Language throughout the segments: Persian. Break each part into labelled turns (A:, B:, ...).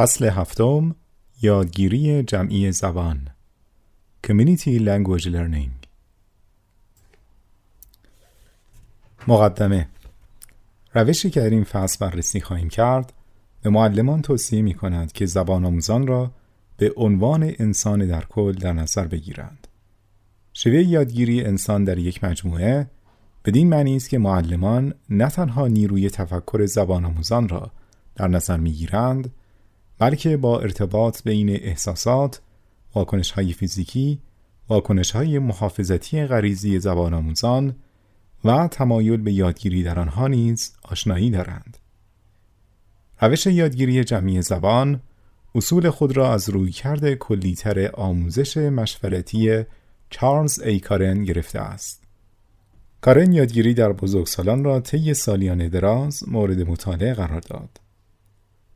A: فصل هفتم یادگیری جمعی زبان Community Language Learning مقدمه روشی که در این فصل بررسی خواهیم کرد به معلمان توصیه می کند که زبان آموزان را به عنوان انسان در کل در نظر بگیرند. شیوه یادگیری انسان در یک مجموعه بدین معنی است که معلمان نه تنها نیروی تفکر زبان آموزان را در نظر می گیرند بلکه با ارتباط بین احساسات، واکنش های فیزیکی، واکنش های محافظتی غریزی زبان آموزان و تمایل به یادگیری در آنها نیز آشنایی دارند. روش یادگیری جمعی زبان اصول خود را از رویکرد کلیتر آموزش مشورتی چارلز ای کارن گرفته است. کارن یادگیری در بزرگسالان را طی سالیان دراز مورد مطالعه قرار داد.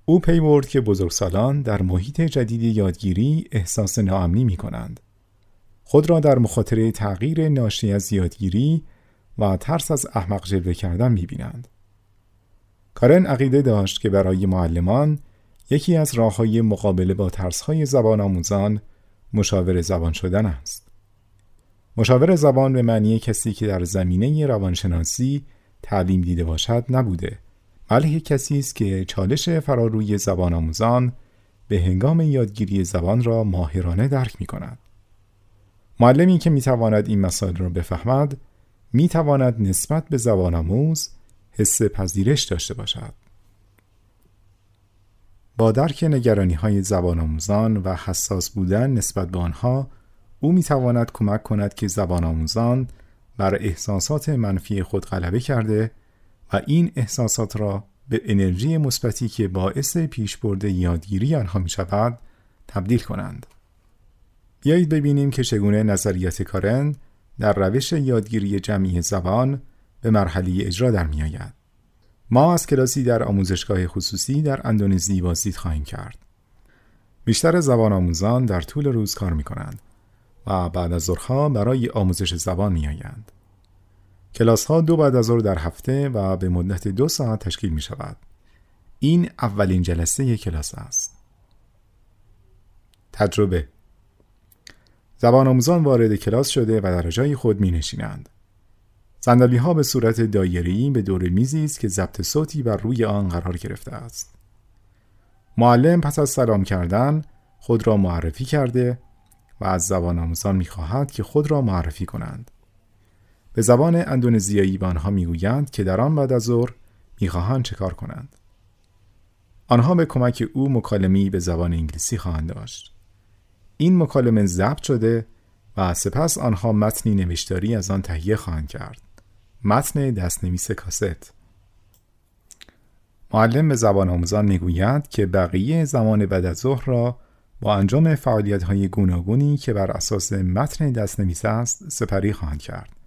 A: او پی برد که بزرگسالان در محیط جدید یادگیری احساس ناامنی می کنند. خود را در مخاطره تغییر ناشی از یادگیری و ترس از احمق جلوه کردن می بینند. کارن عقیده داشت که برای معلمان یکی از راه های مقابله با ترس های زبان آموزان مشاور زبان شدن است. مشاور زبان به معنی کسی که در زمینه روانشناسی تعلیم دیده باشد نبوده بلکه کسی است که چالش فراروی زبان آموزان به هنگام یادگیری زبان را ماهرانه درک می کند. معلمی که می تواند این مسائل را بفهمد می تواند نسبت به زبان آموز حس پذیرش داشته باشد. با درک نگرانی های زبان آموزان و حساس بودن نسبت به آنها او می تواند کمک کند که زبان آموزان بر احساسات منفی خود غلبه کرده این احساسات را به انرژی مثبتی که باعث پیشبرد یادگیری آنها می شود تبدیل کنند. بیایید ببینیم که چگونه نظریات کارن در روش یادگیری جمعی زبان به مرحله اجرا در می آید. ما از کلاسی در آموزشگاه خصوصی در اندونزی بازدید خواهیم کرد. بیشتر زبان آموزان در طول روز کار می کنند و بعد از ظهرها برای آموزش زبان می آیند. کلاس ها دو بعد از ظهر در هفته و به مدت دو ساعت تشکیل می شود. این اولین جلسه کلاس است. تجربه زبان آموزان وارد کلاس شده و در جای خود می نشینند. زندلی ها به صورت دایری به دور میزی است که ضبط صوتی بر روی آن قرار گرفته است. معلم پس از سلام کردن خود را معرفی کرده و از زبان آموزان می خواهد که خود را معرفی کنند. به زبان اندونزیایی به آنها می‌گویند که در آن بعد از ظهر می‌خواهند چه کار کنند. آنها به کمک او مکالمی به زبان انگلیسی خواهند داشت. این مکالمه ضبط شده و سپس آنها متنی نوشتاری از آن تهیه خواهند کرد. متن دستنویس کاست. معلم به زبان آموزان می‌گوید که بقیه زمان بعد از ظهر را با انجام فعالیت های گوناگونی که بر اساس متن دستنویس است سپری خواهند کرد.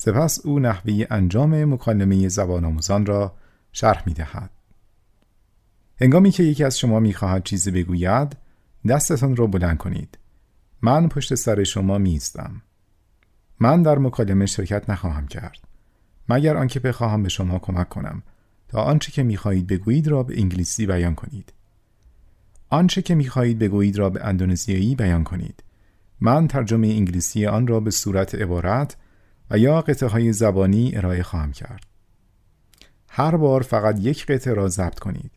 A: سپس او نحوه انجام مکالمه زبان آموزان را شرح می دهد. هنگامی که یکی از شما می خواهد چیزی بگوید دستتان را بلند کنید. من پشت سر شما می من در مکالمه شرکت نخواهم کرد. مگر آنکه بخواهم به شما کمک کنم تا آنچه که می‌خواهید بگویید را به انگلیسی بیان کنید. آنچه که می‌خواهید بگویید را به اندونزیایی بیان کنید. من ترجمه انگلیسی آن را به صورت عبارت و یا قطعه های زبانی ارائه خواهم کرد. هر بار فقط یک قطعه را ضبط کنید.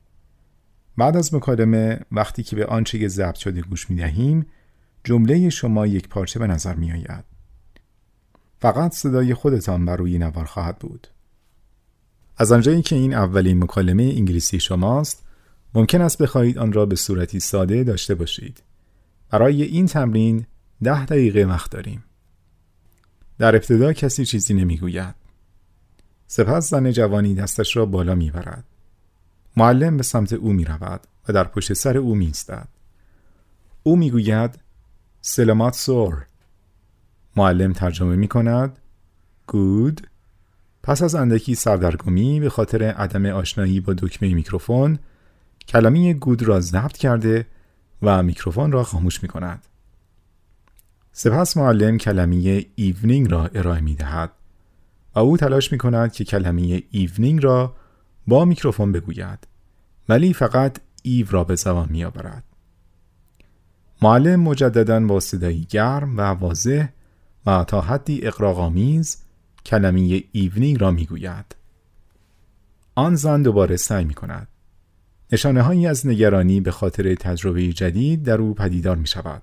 A: بعد از مکالمه وقتی که به آنچه ضبط شده گوش می دهیم جمله شما یک پارچه به نظر می آید. فقط صدای خودتان بر روی نوار خواهد بود. از آنجایی که این اولین مکالمه انگلیسی شماست ممکن است بخواهید آن را به صورتی ساده داشته باشید. برای این تمرین ده دقیقه وقت داریم. در ابتدا کسی چیزی نمی‌گوید. سپس زن جوانی دستش را بالا می‌برد. معلم به سمت او می رود و در پشت سر او می استد. او می‌گوید Selamat sore. معلم ترجمه می کند good پس از اندکی سردرگمی به خاطر عدم آشنایی با دکمه میکروفون کلمه good را ضبط کرده و میکروفون را خاموش می کند. سپس معلم کلمه evening را ارائه می دهد و او تلاش می کند که کلمه evening را با میکروفون بگوید ولی فقط ایو را به زبان می آورد. معلم مجددا با صدایی گرم و واضح و تا حدی اغراق‌آمیز کلمه evening را می گوید. آن زن دوباره سعی می کند. نشانه هایی از نگرانی به خاطر تجربه جدید در او پدیدار می شود.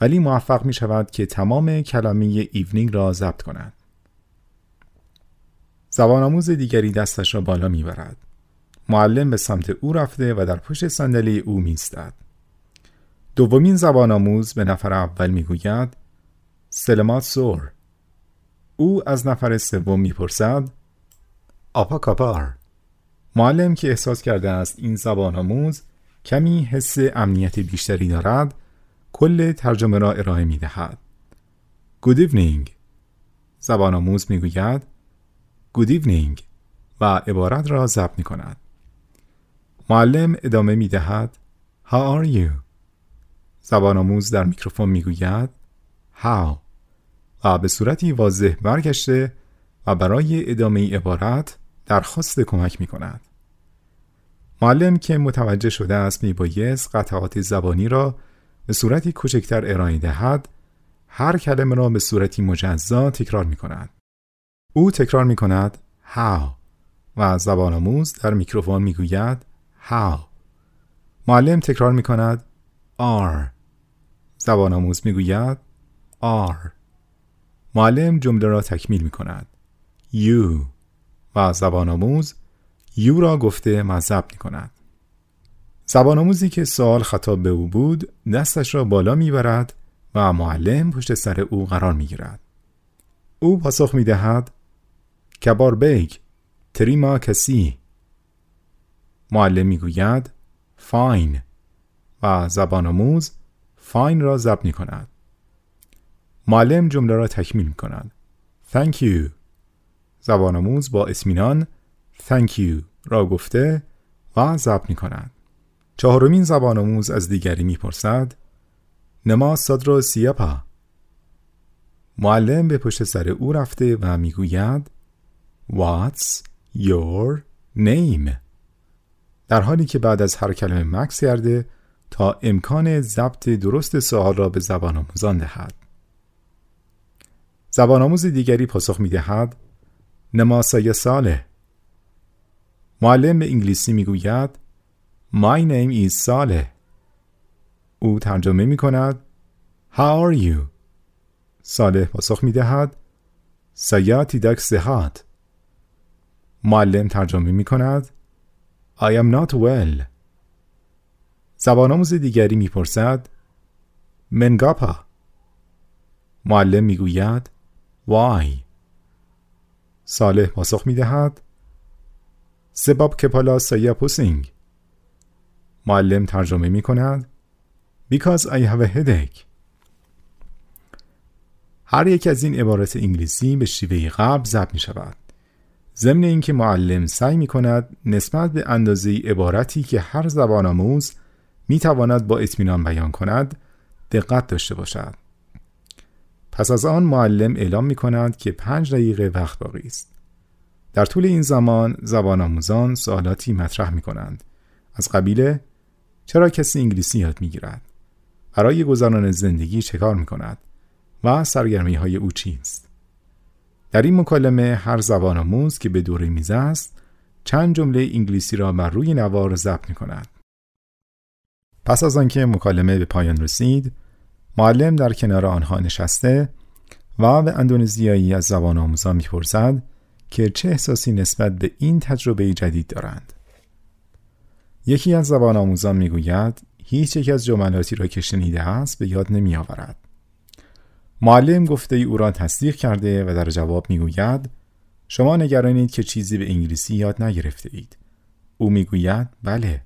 A: ولی موفق می شود که تمام کلمه evening را ضبط کند. زبان آموز دیگری دستش را بالا می برد. معلم به سمت او رفته و در پشت صندلی او میستد. دومین زبان آموز به نفر اول می‌گوید سلمات سور او از نفر سوم می‌پرسد آپا کاپار معلم که احساس کرده است این زبان آموز کمی حس امنیت بیشتری دارد کل ترجمه را ارائه می دهد. Good evening زبان آموز می گوید Good evening و عبارت را ضبط می کند. معلم ادامه می دهد How are you؟ زبان آموز در میکروفون می گوید How و به صورتی واضح برگشته و برای ادامه عبارت درخواست کمک می کند. معلم که متوجه شده است می بایست قطعات زبانی را به صورتی کوچکتر ارائه دهد هر کلمه را به صورتی مجزا تکرار می کند. او تکرار می کند how و زبان آموز در میکروفون می گوید how معلم تکرار می کند are زبان آموز می گوید are معلم جمله را تکمیل می کند you و زبان آموز you را گفته مذب می کند زبان آموزی که سوال خطاب به او بود دستش را بالا می‌برد و معلم پشت سر او قرار می گیرد. او پاسخ می دهد Kabar baik terima kasih معلم می گوید fine و زبان آموز fine را ضبط می کند. معلم جمله را تکمیل می کند. Thank you زبان آموز با اسمینان Thank you را گفته و ضبط می کند. چهارمین زبان آموز از دیگری می‌پرسد نما صدر سیپا معلم به پشت سر او رفته و می‌گوید What's your name? در حالی که بعد از هر کلمه مکس کرده تا امکان ضبط درست سوال را به زبان آموزان دهد. زبان آموز دیگری پاسخ می دهد نماسای ساله معلم به انگلیسی می گوید My name is ساله او ترجمه می کند How are you? صالح پاسخ می دهد سیاتی دک سهات معلم ترجمه می کند I am not well. زبان آموز دیگری می پرسد منگاپا معلم می گوید Why? صالح پاسخ می دهد سباب کپالا سیا پوسینگ معلم ترجمه می کند Because I have a headache. هر یک از این عبارت انگلیسی به شیوه قبل ضبط می شود ضمن اینکه معلم سعی می کند نسبت به اندازه عبارتی که هر زبان آموز می تواند با اطمینان بیان کند دقت داشته باشد. پس از آن معلم اعلام می کند که پنج دقیقه وقت باقی است. در طول این زمان زبان آموزان سوالاتی مطرح می کنند از قبیل چرا کسی انگلیسی یاد می گیرد؟ برای گذران زندگی چه کار می کند؟ و سرگرمی های او چیست؟ در این مکالمه هر زبان آموز که به دوره میز است چند جمله انگلیسی را بر روی نوار ضبط می کند. پس از آنکه مکالمه به پایان رسید، معلم در کنار آنها نشسته و به اندونزیایی از زبان آموزان می‌پرسد که چه احساسی نسبت به این تجربه جدید دارند. یکی از زبان آموزان می‌گوید هیچ یک از جملاتی را که شنیده است به یاد نمی آورد. معلم گفته ای او را تصدیق کرده و در جواب می‌گوید شما نگرانید که چیزی به انگلیسی یاد نگرفته اید. او می‌گوید بله.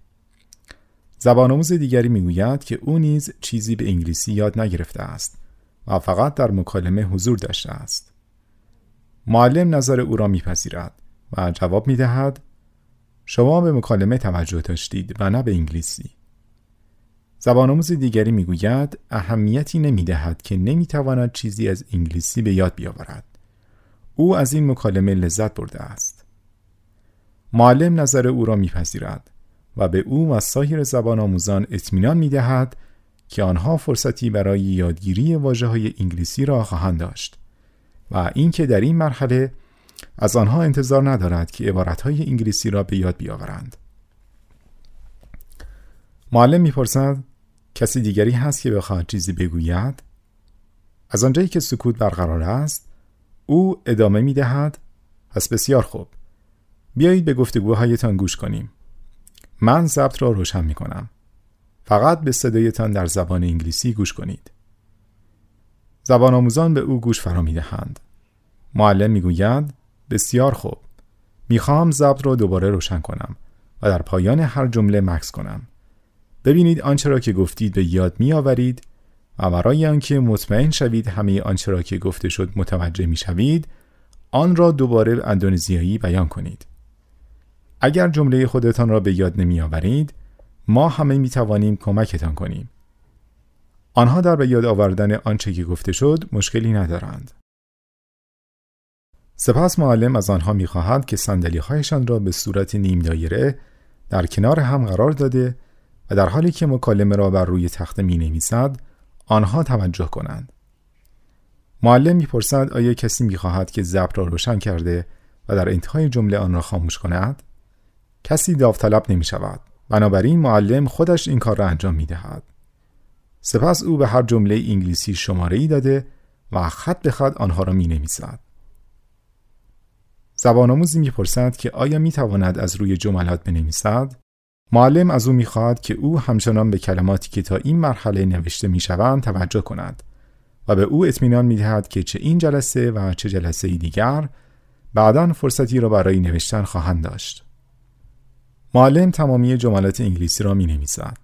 A: زبان آموز دیگری می‌گوید که او نیز چیزی به انگلیسی یاد نگرفته است و فقط در مکالمه حضور داشته است. معلم نظر او را میپذیرد و جواب می‌دهد شما به مکالمه توجه داشتید و نه به انگلیسی. زبان آموز دیگری می‌گوید اهمیتی نمی دهد که نمی تواند چیزی از انگلیسی به یاد بیاورد. او از این مکالمه لذت برده است. معلم نظر او را میپذیرد و به او و سایر زبان آموزان اطمینان می دهد که آنها فرصتی برای یادگیری واجه های انگلیسی را خواهند داشت و اینکه در این مرحله از آنها انتظار ندارد که های انگلیسی را به یاد بیاورند. معلم می‌پرسد کسی دیگری هست که بخواهد چیزی بگوید؟ از آنجایی که سکوت برقرار است، او ادامه می دهد پس بسیار خوب. بیایید به گفتگوهایتان گوش کنیم. من ضبط را روشن می کنم. فقط به صدایتان در زبان انگلیسی گوش کنید. زبان آموزان به او گوش فرا می دهند. معلم می گوید بسیار خوب. می‌خواهم ضبط را دوباره روشن کنم و در پایان هر جمله مکس کنم. ببینید آنچه را که گفتید به یاد می آورید و برای آنکه مطمئن شوید همه آنچه را که گفته شد متوجه می شوید آن را دوباره اندونزیایی بیان کنید. اگر جمله خودتان را به یاد نمی آورید ما همه می توانیم کمکتان کنیم. آنها در به یاد آوردن آنچه که گفته شد مشکلی ندارند. سپس معلم از آنها می خواهد که سندلی هایشان را به صورت نیم دایره در کنار هم قرار داده و در حالی که مکالمه را بر روی تخته می نویسد آنها توجه کنند. معلم می‌پرسد آیا کسی می‌خواهد که ضبط را روشن کرده و در انتهای جمله آن را خاموش کند؟ کسی داوطلب نمی شود. بنابراین معلم خودش این کار را انجام می دهد. سپس او به هر جمله انگلیسی شماره ای داده و خط به خط آنها را می نویسد. زبان آموزی می پرسد که آیا می تواند از روی جملات بنویسد؟ معلم از او می خواهد که او همچنان به کلماتی که تا این مرحله نوشته می شوند توجه کند و به او اطمینان می دهد که چه این جلسه و چه جلسه دیگر بعدا فرصتی را برای نوشتن خواهند داشت. معلم تمامی جملات انگلیسی را می نویسد.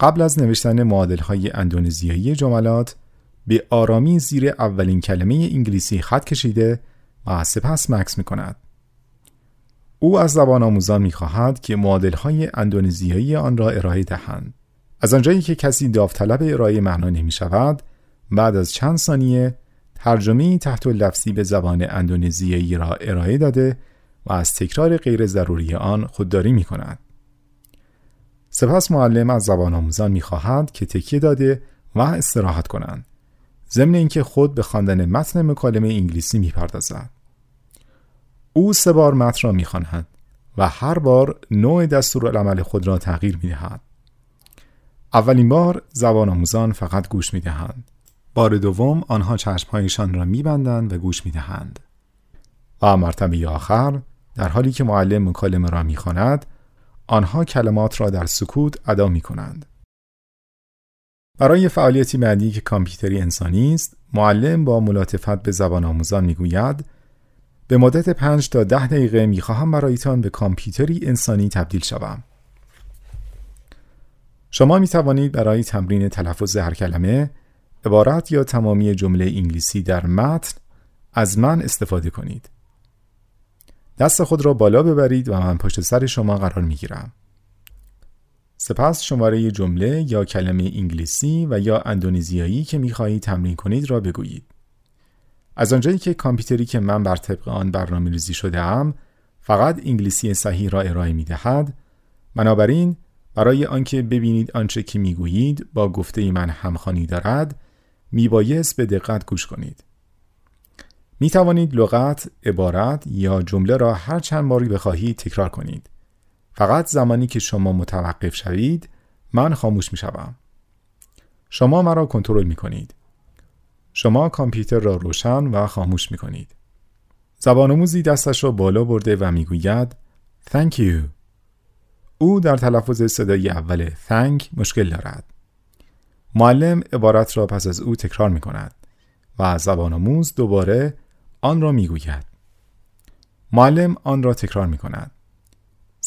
A: قبل از نوشتن معادل های اندونزیایی جملات به آرامی زیر اولین کلمه انگلیسی خط کشیده و سپس مکس می کند. او از زبان آموزان می خواهد که معادل های اندونزیایی آن را ارائه دهند. از آنجایی که کسی داوطلب ارائه معنا نمی شود، بعد از چند ثانیه ترجمه تحت لفظی به زبان اندونزیایی را ارائه داده و از تکرار غیر ضروری آن خودداری می کند. سپس معلم از زبان آموزان می خواهد که تکیه داده و استراحت کنند. ضمن اینکه خود به خواندن متن مکالمه انگلیسی می پردازد. او سه بار متن را می خواند و هر بار نوع دستورالعمل خود را تغییر می دهد. اولین بار زبان آموزان فقط گوش می دهند. بار دوم آنها چشمهایشان را می بندند و گوش می دهند. و مرتبه آخر در حالی که معلم مکالمه را می خواند، آنها کلمات را در سکوت ادا می کنند. برای فعالیتی بعدی که کامپیوتری انسانی است، معلم با ملاتفت به زبان آموزان می گوید به مدت پنج تا ده دقیقه می خواهم برایتان به کامپیوتری انسانی تبدیل شوم. شما می توانید برای تمرین تلفظ هر کلمه عبارت یا تمامی جمله انگلیسی در متن از من استفاده کنید. دست خود را بالا ببرید و من پشت سر شما قرار می گیرم. سپس شماره جمله یا کلمه انگلیسی و یا اندونزیایی که می خواهید تمرین کنید را بگویید. از آنجایی که کامپیوتری که من بر طبق آن برنامه ریزی شده ام فقط انگلیسی صحیح را ارائه می دهد بنابراین برای آنکه ببینید آنچه که می‌گویید با گفته من همخوانی دارد میبایست به دقت گوش کنید می توانید لغت، عبارت یا جمله را هر چند باری بخواهید تکرار کنید فقط زمانی که شما متوقف شوید من خاموش می شوم. شما مرا کنترل می کنید شما کامپیوتر را روشن و خاموش می کنید. زبان آموزی دستش را بالا برده و می‌گوید Thank you. او در تلفظ صدای اول thank مشکل دارد. معلم عبارت را پس از او تکرار می کند و زبان آموز دوباره آن را می گوید. معلم آن را تکرار می کند.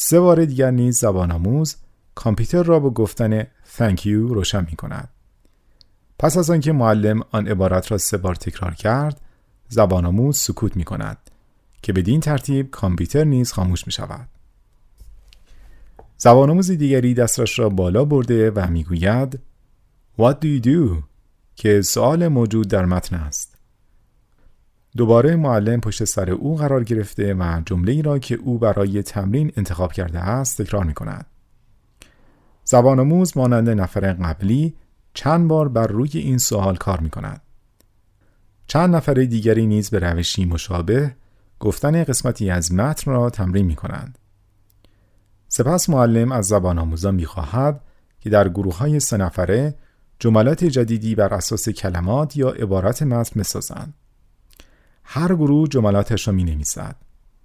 A: سه بار دیگر نیز زبان آموز کامپیوتر را با گفتن thank you روشن می کند. پس از آنکه معلم آن عبارت را سه بار تکرار کرد زبان آموز سکوت می کند که بدین ترتیب کامپیوتر نیز خاموش می شود. زبان آموز دیگری دستش را بالا برده و می‌گوید What do you do؟ که سوال موجود در متن است. دوباره معلم پشت سر او قرار گرفته و جمله ای را که او برای تمرین انتخاب کرده است تکرار می کند. زبان آموز مانند نفر قبلی چند بار بر روی این سوال کار می کند. چند نفر دیگری نیز به روشی مشابه گفتن قسمتی از متن را تمرین می کنند. سپس معلم از زبان آموزان می خواهد که در گروه های سه نفره جملات جدیدی بر اساس کلمات یا عبارت متن بسازند. هر گروه جملاتش را می نویسد.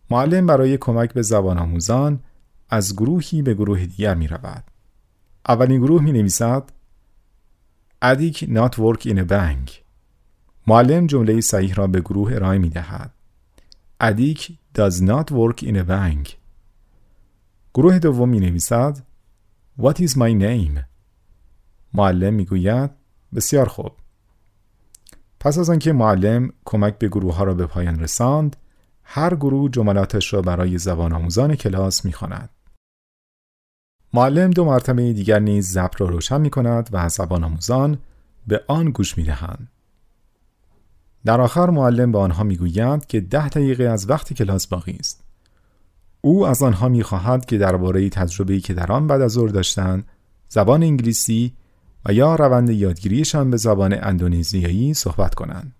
A: معلم برای کمک به زبان آموزان از گروهی به گروه دیگر می رود. اولین گروه می نویسد not work in a bank معلم جمله صحیح را به گروه ارائه می دهد. ادیک does not work in a bank گروه دوم می نویسد What is my name معلم می گوید بسیار خوب پس از آنکه معلم کمک به گروه ها را به پایان رساند هر گروه جملاتش را برای زبان آموزان کلاس می خواند. معلم دو مرتبه دیگر نیز ضبط را روشن می کند و زبان آموزان به آن گوش می دهند. در آخر معلم به آنها می گوید که ده دقیقه از وقت کلاس باقی است. او از آنها می خواهد که درباره تجربه‌ای که در آن بعد از ظهر داشتند زبان انگلیسی و یا روند یادگیریشان به زبان اندونزیایی صحبت کنند.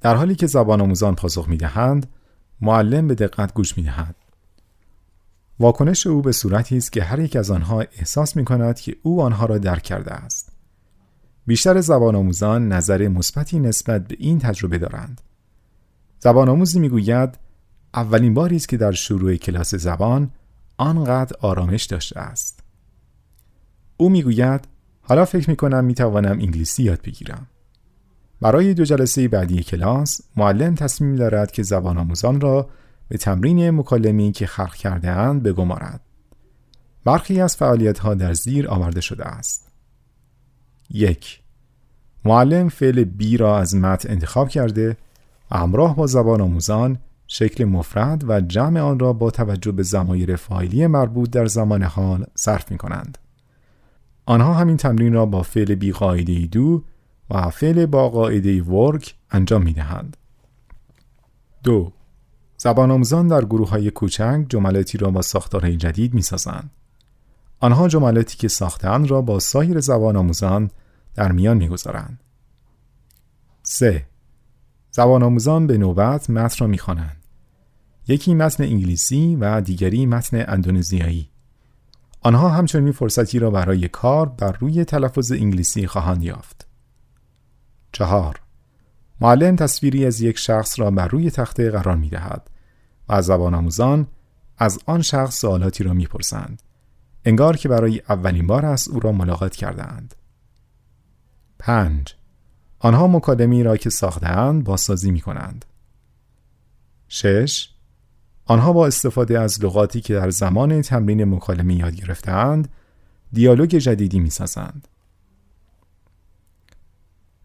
A: در حالی که زبان آموزان پاسخ می دهند، معلم به دقت گوش می دهد. واکنش او به صورتی است که هر یک از آنها احساس می کند که او آنها را درک کرده است. بیشتر زبان آموزان نظر مثبتی نسبت به این تجربه دارند. زبان آموزی می گوید اولین باری است که در شروع کلاس زبان آنقدر آرامش داشته است. او می‌گوید حالا فکر می کنم می توانم انگلیسی یاد بگیرم. برای دو جلسه بعدی کلاس معلم تصمیم دارد که زبان آموزان را به تمرین مکالمی که خلق کرده اند بگمارد. برخی از فعالیت ها در زیر آورده شده است. یک معلم فعل بی را از متن انتخاب کرده همراه با زبان آموزان شکل مفرد و جمع آن را با توجه به زمایر فایلی مربوط در زمان حال صرف می کنند. آنها همین تمرین را با فعل بی قاعده دو و فعل با قاعده ورک انجام می دهند. دو زبان آموزان در گروه های کوچک جملاتی را با ساختارهای جدید می سازند. آنها جملاتی که ساختن را با سایر زبان آموزان در میان می گذارند. 3. زبان آموزان به نوبت متن را می خوانند. یکی متن انگلیسی و دیگری متن اندونزیایی. آنها همچنین فرصتی را برای کار بر روی تلفظ انگلیسی خواهند یافت. چهار معلم تصویری از یک شخص را بر روی تخته قرار می دهد و از زبان آموزان از آن شخص سوالاتی را می پرسند. انگار که برای اولین بار است او را ملاقات کردند. 5. آنها مکالمی را که ساختهاند بازسازی می کنند. 6. آنها با استفاده از لغاتی که در زمان تمرین مکالمه یاد گرفتهاند دیالوگ جدیدی می سازند.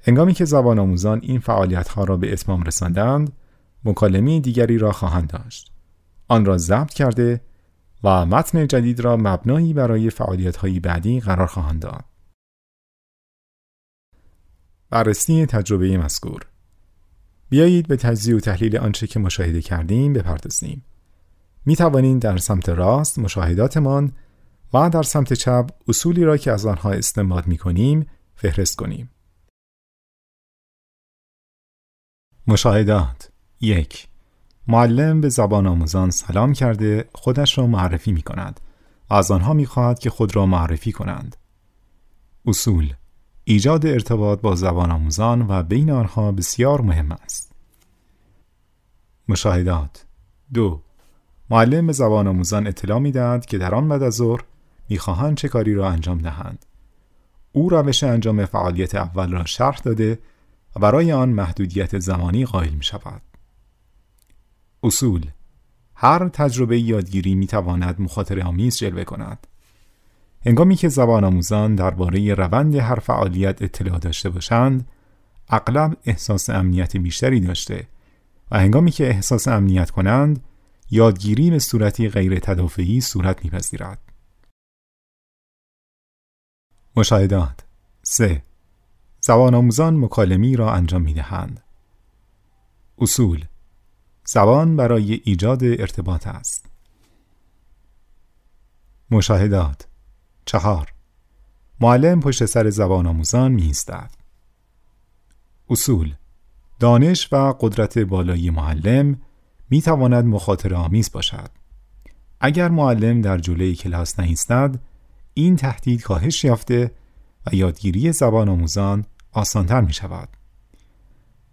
A: هنگامی که زبان آموزان این فعالیت ها را به اتمام رساندند، مکالمه دیگری را خواهند داشت. آن را ضبط کرده و متن جدید را مبنایی برای فعالیت های بعدی قرار خواهند داد. بررسی تجربه مذکور بیایید به تجزیه و تحلیل آنچه که مشاهده کردیم بپردازیم. می توانید در سمت راست مشاهداتمان و در سمت چپ اصولی را که از آنها استنباط می کنیم فهرست کنیم. مشاهدات یک معلم به زبان آموزان سلام کرده خودش را معرفی می کند و از آنها می خواهد که خود را معرفی کنند. اصول ایجاد ارتباط با زبان آموزان و بین آنها بسیار مهم است. مشاهدات دو معلم زبان آموزان اطلاع می دهد که در آن بعد از ظهر می‌خواهند چه کاری را انجام دهند. او روش انجام فعالیت اول را شرح داده و برای آن محدودیت زمانی قائل می شود. اصول هر تجربه یادگیری می تواند مخاطر آمیز جلوه کند. هنگامی که زبان آموزان درباره روند هر فعالیت اطلاع داشته باشند، اغلب احساس امنیت بیشتری داشته و هنگامی که احساس امنیت کنند، یادگیری به صورتی غیر تدافعی صورت میپذیرد. مشاهدات 3. زبان آموزان مکالمی را انجام می دهند. اصول زبان برای ایجاد ارتباط است. مشاهدات چهار معلم پشت سر زبان آموزان می ایستد. اصول دانش و قدرت بالایی معلم می تواند مخاطر آمیز باشد. اگر معلم در جلوی کلاس نایستد، این تهدید کاهش یافته و یادگیری زبان آموزان آسانتر می شود.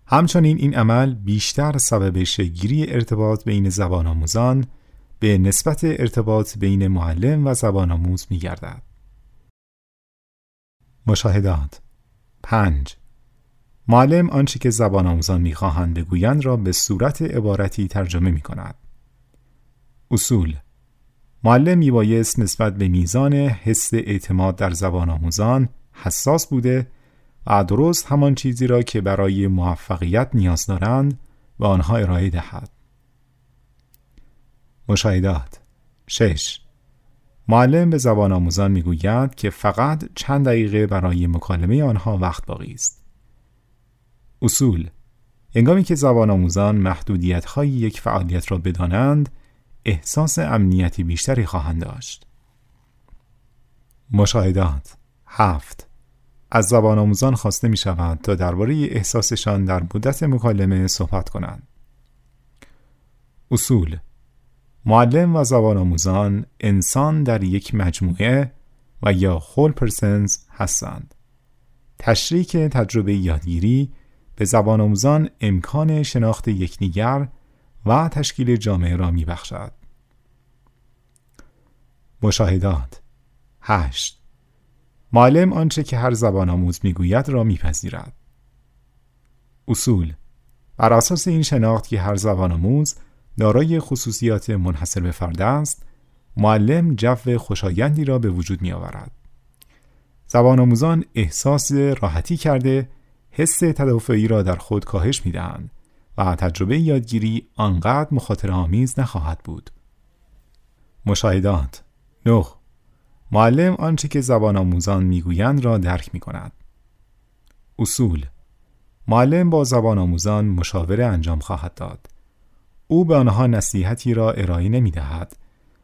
A: همچنین این عمل بیشتر سبب شگیری ارتباط بین زبان آموزان به نسبت ارتباط بین معلم و زبان آموز می گردد. مشاهدات 5. معلم آنچه که زبان آموزان می‌خواهند بگویند را به صورت عبارتی ترجمه می کند. اصول معلم میبایست نسبت به میزان حس اعتماد در زبان آموزان حساس بوده و درست همان چیزی را که برای موفقیت نیاز دارند و آنها ارائه دهد. مشاهدات 6. معلم به زبان آموزان می‌گوید که فقط چند دقیقه برای مکالمه آنها وقت باقی است. اصول انگامی که زبان آموزان محدودیت های یک فعالیت را بدانند احساس امنیتی بیشتری خواهند داشت. مشاهدات هفت از زبان آموزان خواسته می شود تا درباره احساسشان در مدت مکالمه صحبت کنند. اصول معلم و زبان آموزان انسان در یک مجموعه و یا هول پرسنز هستند. تشریک تجربه یادگیری به زبان آموزان امکان شناخت یکدیگر و تشکیل جامعه را می بخشد. مشاهدات 8. معلم آنچه که هر زبان آموز می‌گوید را میپذیرد. اصول بر اساس این شناخت که هر زبان آموز دارای خصوصیات منحصر به فرد است، معلم جو خوشایندی را به وجود می آورد. زبان آموزان احساس راحتی کرده حس تدافعی را در خود کاهش می دهند و تجربه یادگیری آنقدر مخاطر آمیز نخواهد بود. مشاهدات 9. معلم آنچه که زبان آموزان می‌گویند را درک می کند. اصول معلم با زبان آموزان مشاوره انجام خواهد داد. او به آنها نصیحتی را ارائه نمی دهد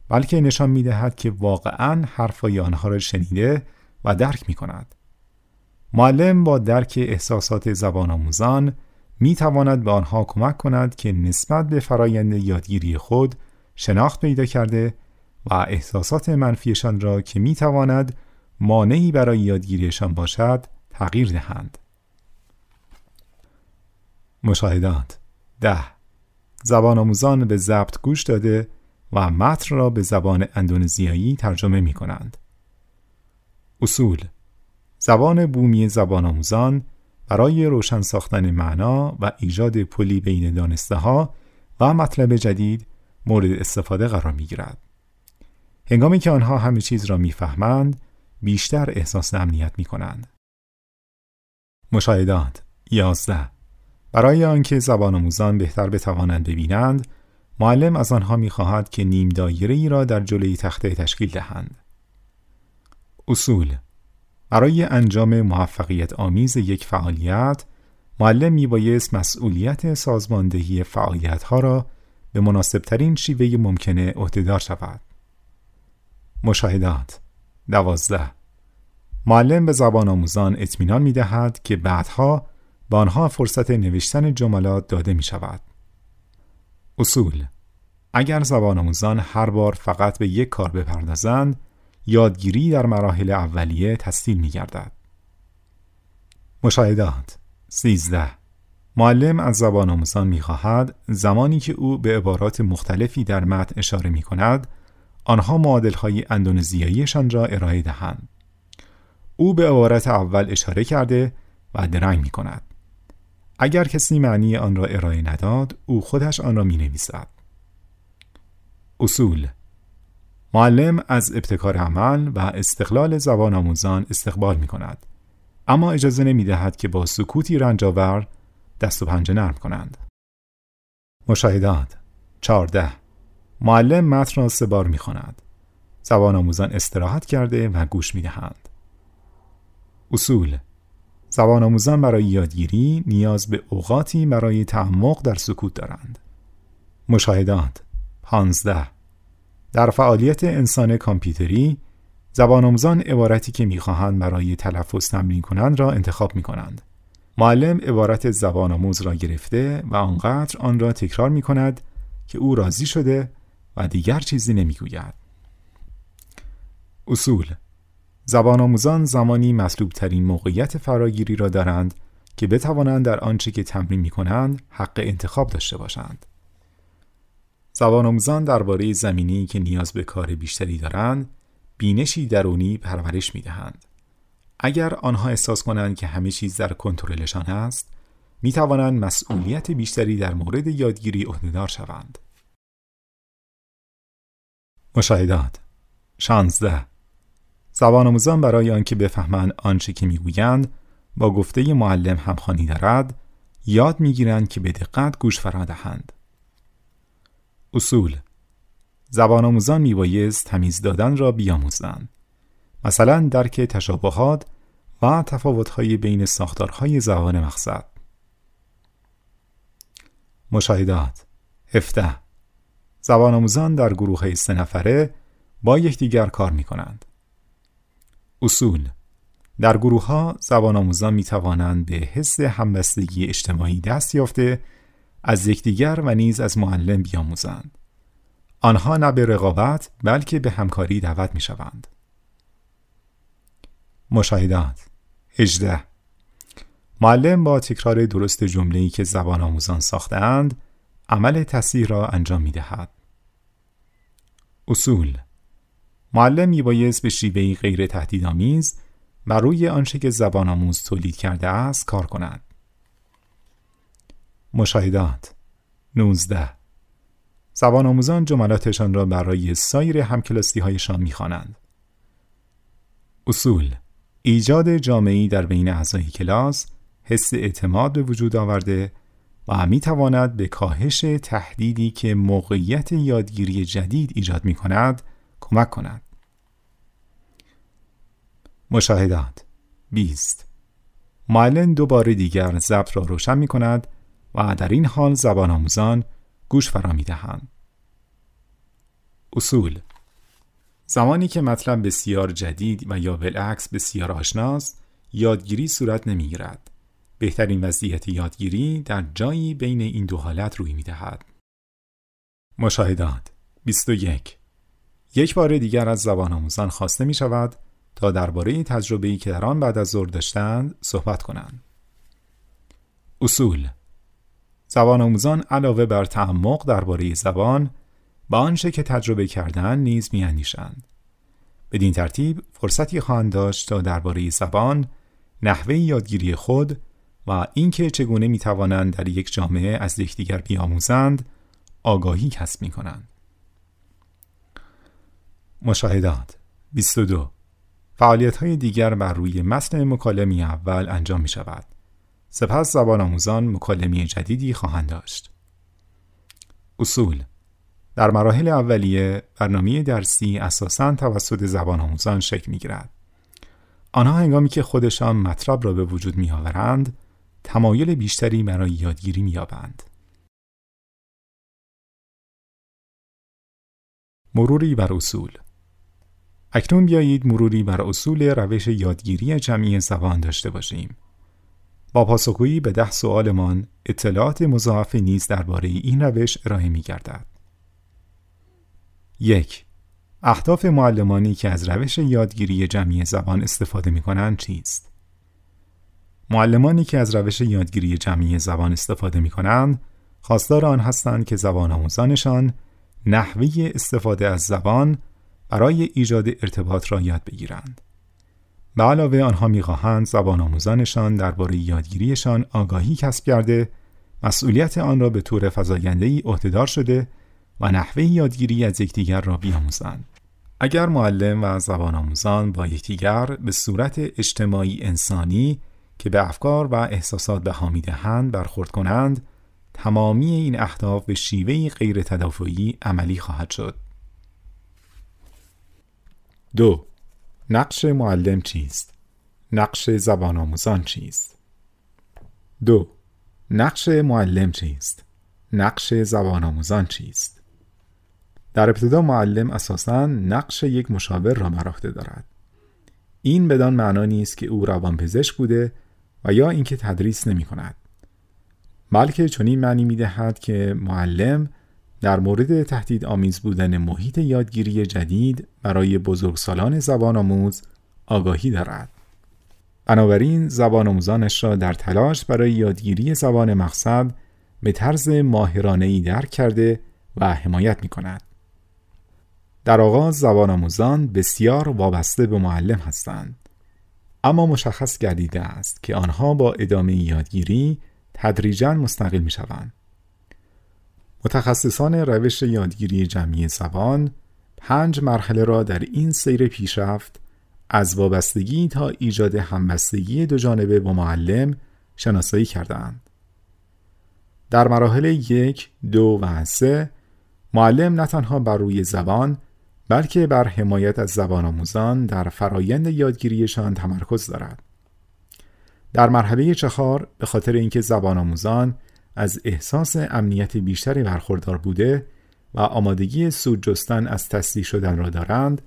A: بلکه نشان می دهد که واقعا حرفای آنها را شنیده و درک می کند. معلم با درک احساسات زبان آموزان می تواند به آنها کمک کند که نسبت به فرایند یادگیری خود شناخت پیدا کرده و احساسات منفیشان را که می تواند مانعی برای یادگیریشان باشد تغییر دهند. مشاهدات ده زبان آموزان به ضبط گوش داده و متن را به زبان اندونزیایی ترجمه می کنند. اصول زبان بومی زبان آموزان برای روشن ساختن معنا و ایجاد پلی بین دانسته ها و مطلب جدید مورد استفاده قرار می گیرد. هنگامی که آنها همه چیز را می‌فهمند بیشتر احساس امنیت می کنند. مشاهدات 11 برای آنکه زبان آموزان بهتر بتوانند ببینند معلم از آنها می‌خواهد که نیم دایره ای را در جلوی تخته تشکیل دهند. اصول برای انجام موفقیت آمیز یک فعالیت معلم میبایست مسئولیت سازماندهی فعالیت ها را به مناسبترین شیوه ممکنه عهدهدار شود. مشاهدات دوازده معلم به زبان آموزان اطمینان می دهد که بعدها به آنها فرصت نوشتن جملات داده می شود. اصول اگر زبان آموزان هر بار فقط به یک کار بپردازند یادگیری در مراحل اولیه تسهیل می گردد. مشاهدات 13 معلم از زبان آموزان می خواهد زمانی که او به عبارات مختلفی در متن اشاره می کند آنها معادل های اندونزیاییشان را ارائه دهند. او به عبارت اول اشاره کرده و درنگ می کند. اگر کسی معنی آن را ارائه نداد، او خودش آن را می نویسد. اصول معلم از ابتکار عمل و استقلال زبان آموزان استقبال می کند. اما اجازه نمی دهد که با سکوتی رنجاور دست و پنجه نرم کنند. مشاهدات 14 معلم متن را سه بار می خواند. زبان آموزان استراحت کرده و گوش می دهند. اصول زبان آموزان برای یادگیری نیاز به اوقاتی برای تعمق در سکوت دارند. مشاهدات 15 در فعالیت انسان کامپیوتری زبان آموزان عبارتی که می‌خواهند برای تلفظ تمرین کنند را انتخاب می کنند. معلم عبارت زبان آموز را گرفته و آنقدر آن را تکرار می کند که او راضی شده و دیگر چیزی نمی‌گوید. اصول زبان آموزان زمانی مطلوب ترین موقعیت فراگیری را دارند که بتوانند در آنچه که تمرین می کنند حق انتخاب داشته باشند. زبان آموزان درباره زمینی که نیاز به کار بیشتری دارند بینشی درونی پرورش می دهند. اگر آنها احساس کنند که همه چیز در کنترلشان است، می توانند مسئولیت بیشتری در مورد یادگیری عهدهدار شوند. مشاهدات 16 زبان آموزان برای آنکه بفهمند آنچه که می‌گویند با گفته معلم همخوانی دارد یاد می‌گیرند که به دقت گوش فرا دهند اصول. زبان آموزان میبایست تمیز دادن را بیاموزند. مثلا درک تشابهات و تفاوت‌های بین ساختارهای زبان مقصد. مشاهدات. 17 زبان آموزان در گروه سه نفره با یکدیگر کار می کنند. اصول. در گروه ها زبان آموزان می توانند به حس همبستگی اجتماعی دست یافته از یکدیگر و نیز از معلم بیاموزند. آنها نه به رقابت بلکه به همکاری دعوت می شوند. مشاهدات 18 معلم با تکرار درست جمله‌ای که زبان آموزان ساختهاند عمل تصحیح را انجام می دهد. اصول معلم میبایست به شیوهی غیر تهدیدآمیز و روی آنچه که زبان آموز تولید کرده است کار کند. مشاهدات 19 زبان آموزان جملاتشان را برای سایر همکلاسی هایشان می‌خوانند. اصول ایجاد جامعی در بین اعضای کلاس حس اعتماد به وجود آورده و می تواند به کاهش تهدیدی که موقعیت یادگیری جدید ایجاد می کند کمک کند. مشاهدات 20 معلم دوباره دیگر ضبط را روشن می کند و در این حال زبان آموزان گوش فرا می دهند. اصول زمانی که مطلب بسیار جدید و یا بالعکس بسیار آشناست یادگیری صورت نمی گیرد. بهترین وضعیت یادگیری در جایی بین این دو حالت روی می دهد. مشاهدات 21 یک بار دیگر از زبان آموزان خواسته می شود تا درباره تجربه‌ای که در آن بعد از ظهر داشتند صحبت کنند. اصول زبان آموزان علاوه بر تعمق درباره زبان با آنچه که تجربه کردن نیز میاندیشند. بدین ترتیب فرصتی خواهند داشت تا درباره زبان، نحوه یادگیری خود و اینکه چگونه می توانند در یک جامعه از یکدیگر بیاموزند آگاهی کسب می کنند. مشاهدات 22 فعالیت های دیگر بر روی متن مکالمی اول انجام می شود. سپس زبان آموزان مکالمه جدیدی خواهند داشت. اصول در مراحل اولیه برنامه درسی اساساً توسط زبان آموزان شکل می گیرد. آنها هنگامی که خودشان مطلب را به وجود می آورند تمایل بیشتری برای یادگیری می‌یابند. مروری بر اصول اکنون بیایید مروری بر اصول روش یادگیری جمعی زبان داشته باشیم. با پاسخگویی به ده سوالمان اطلاعات مضاعف نیز درباره این روش ارائه می گردد. یک اهداف معلمانی که از روش یادگیری جمعی زبان استفاده می کنند چیست؟ معلمانی که از روش یادگیری جمعی زبان استفاده می کنند خواستار آن هستند که زبان آموزانشان نحوه استفاده از زبان برای ایجاد ارتباط را یاد بگیرند. به علاوه آنها می‌خواهند زبان آموزانشان درباره یادگیریشان آگاهی کسب کرده مسئولیت آن را به طور فزایندهای عهدهدار شده و نحوه یادگیری از یکدیگر را بیاموزند. اگر معلم و زبان آموزان با یکدیگر به صورت اجتماعی انسانی که به افکار و احساسات بها می‌دهند برخورد کنند تمامی این اهداف به شیوهی غیر تدافعی عملی خواهد شد دو نقش معلم چیست؟ نقش زبان آموزان چیست؟ دو نقش معلم چیست؟ نقش زبان آموزان چیست؟ در ابتدا معلم اساساً نقش یک مشاور را بر دارد. این بدان معنا نیست که او روانپزشک بوده و یا اینکه تدریس نمی کند. بلکه چنین معنی می دهد که معلم در مورد تهدید آمیز بودن محیط یادگیری جدید برای بزرگسالان زبان آموز آگاهی دارد. بنابراین زبان آموزانش را در تلاش برای یادگیری زبان مقصد به طرز ماهرانه درک کرده و حمایت می کند. در آغاز زبان آموزان بسیار وابسته به معلم هستند. اما مشخص گردیده است که آنها با ادامه یادگیری تدریجا مستقل می شوند. متخصصان روش یادگیری جمعی زبان پنج مرحله را در این سیر پیشرفت از وابستگی تا ایجاد همبستگی دو جانبه با معلم شناسایی کردند. در مراحل یک، دو و سه معلم نه تنها بر روی زبان بلکه بر حمایت از زبان آموزان در فرایند یادگیریشان تمرکز دارد. در مرحله چهار به خاطر اینکه زبان آموزان از احساس امنیت بیشتری برخوردار بوده و آمادگی سود جستن از تصدیح شدن را دارند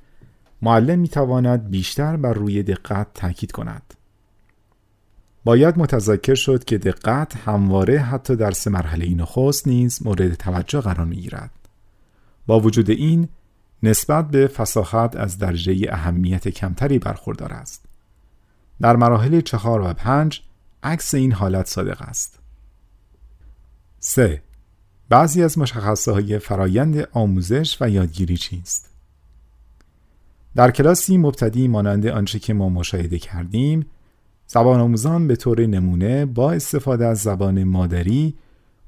A: معلم می تواند بیشتر بر روی دقت تاکید کند. باید متذکر شد که دقت همواره حتی در سه مرحله نخست نیز مورد توجه قرار می گیرد. با وجود این نسبت به فساحت از درجه اهمیت کمتری برخوردار است. در مراحل چهار و پنج عکس این حالت صادق است. 3. بعضی از مشخصه های فرایند آموزش و یادگیری چیست؟ در کلاسی مبتدی مانند آنچه که ما مشاهده کردیم زبان آموزان به طور نمونه با استفاده از زبان مادری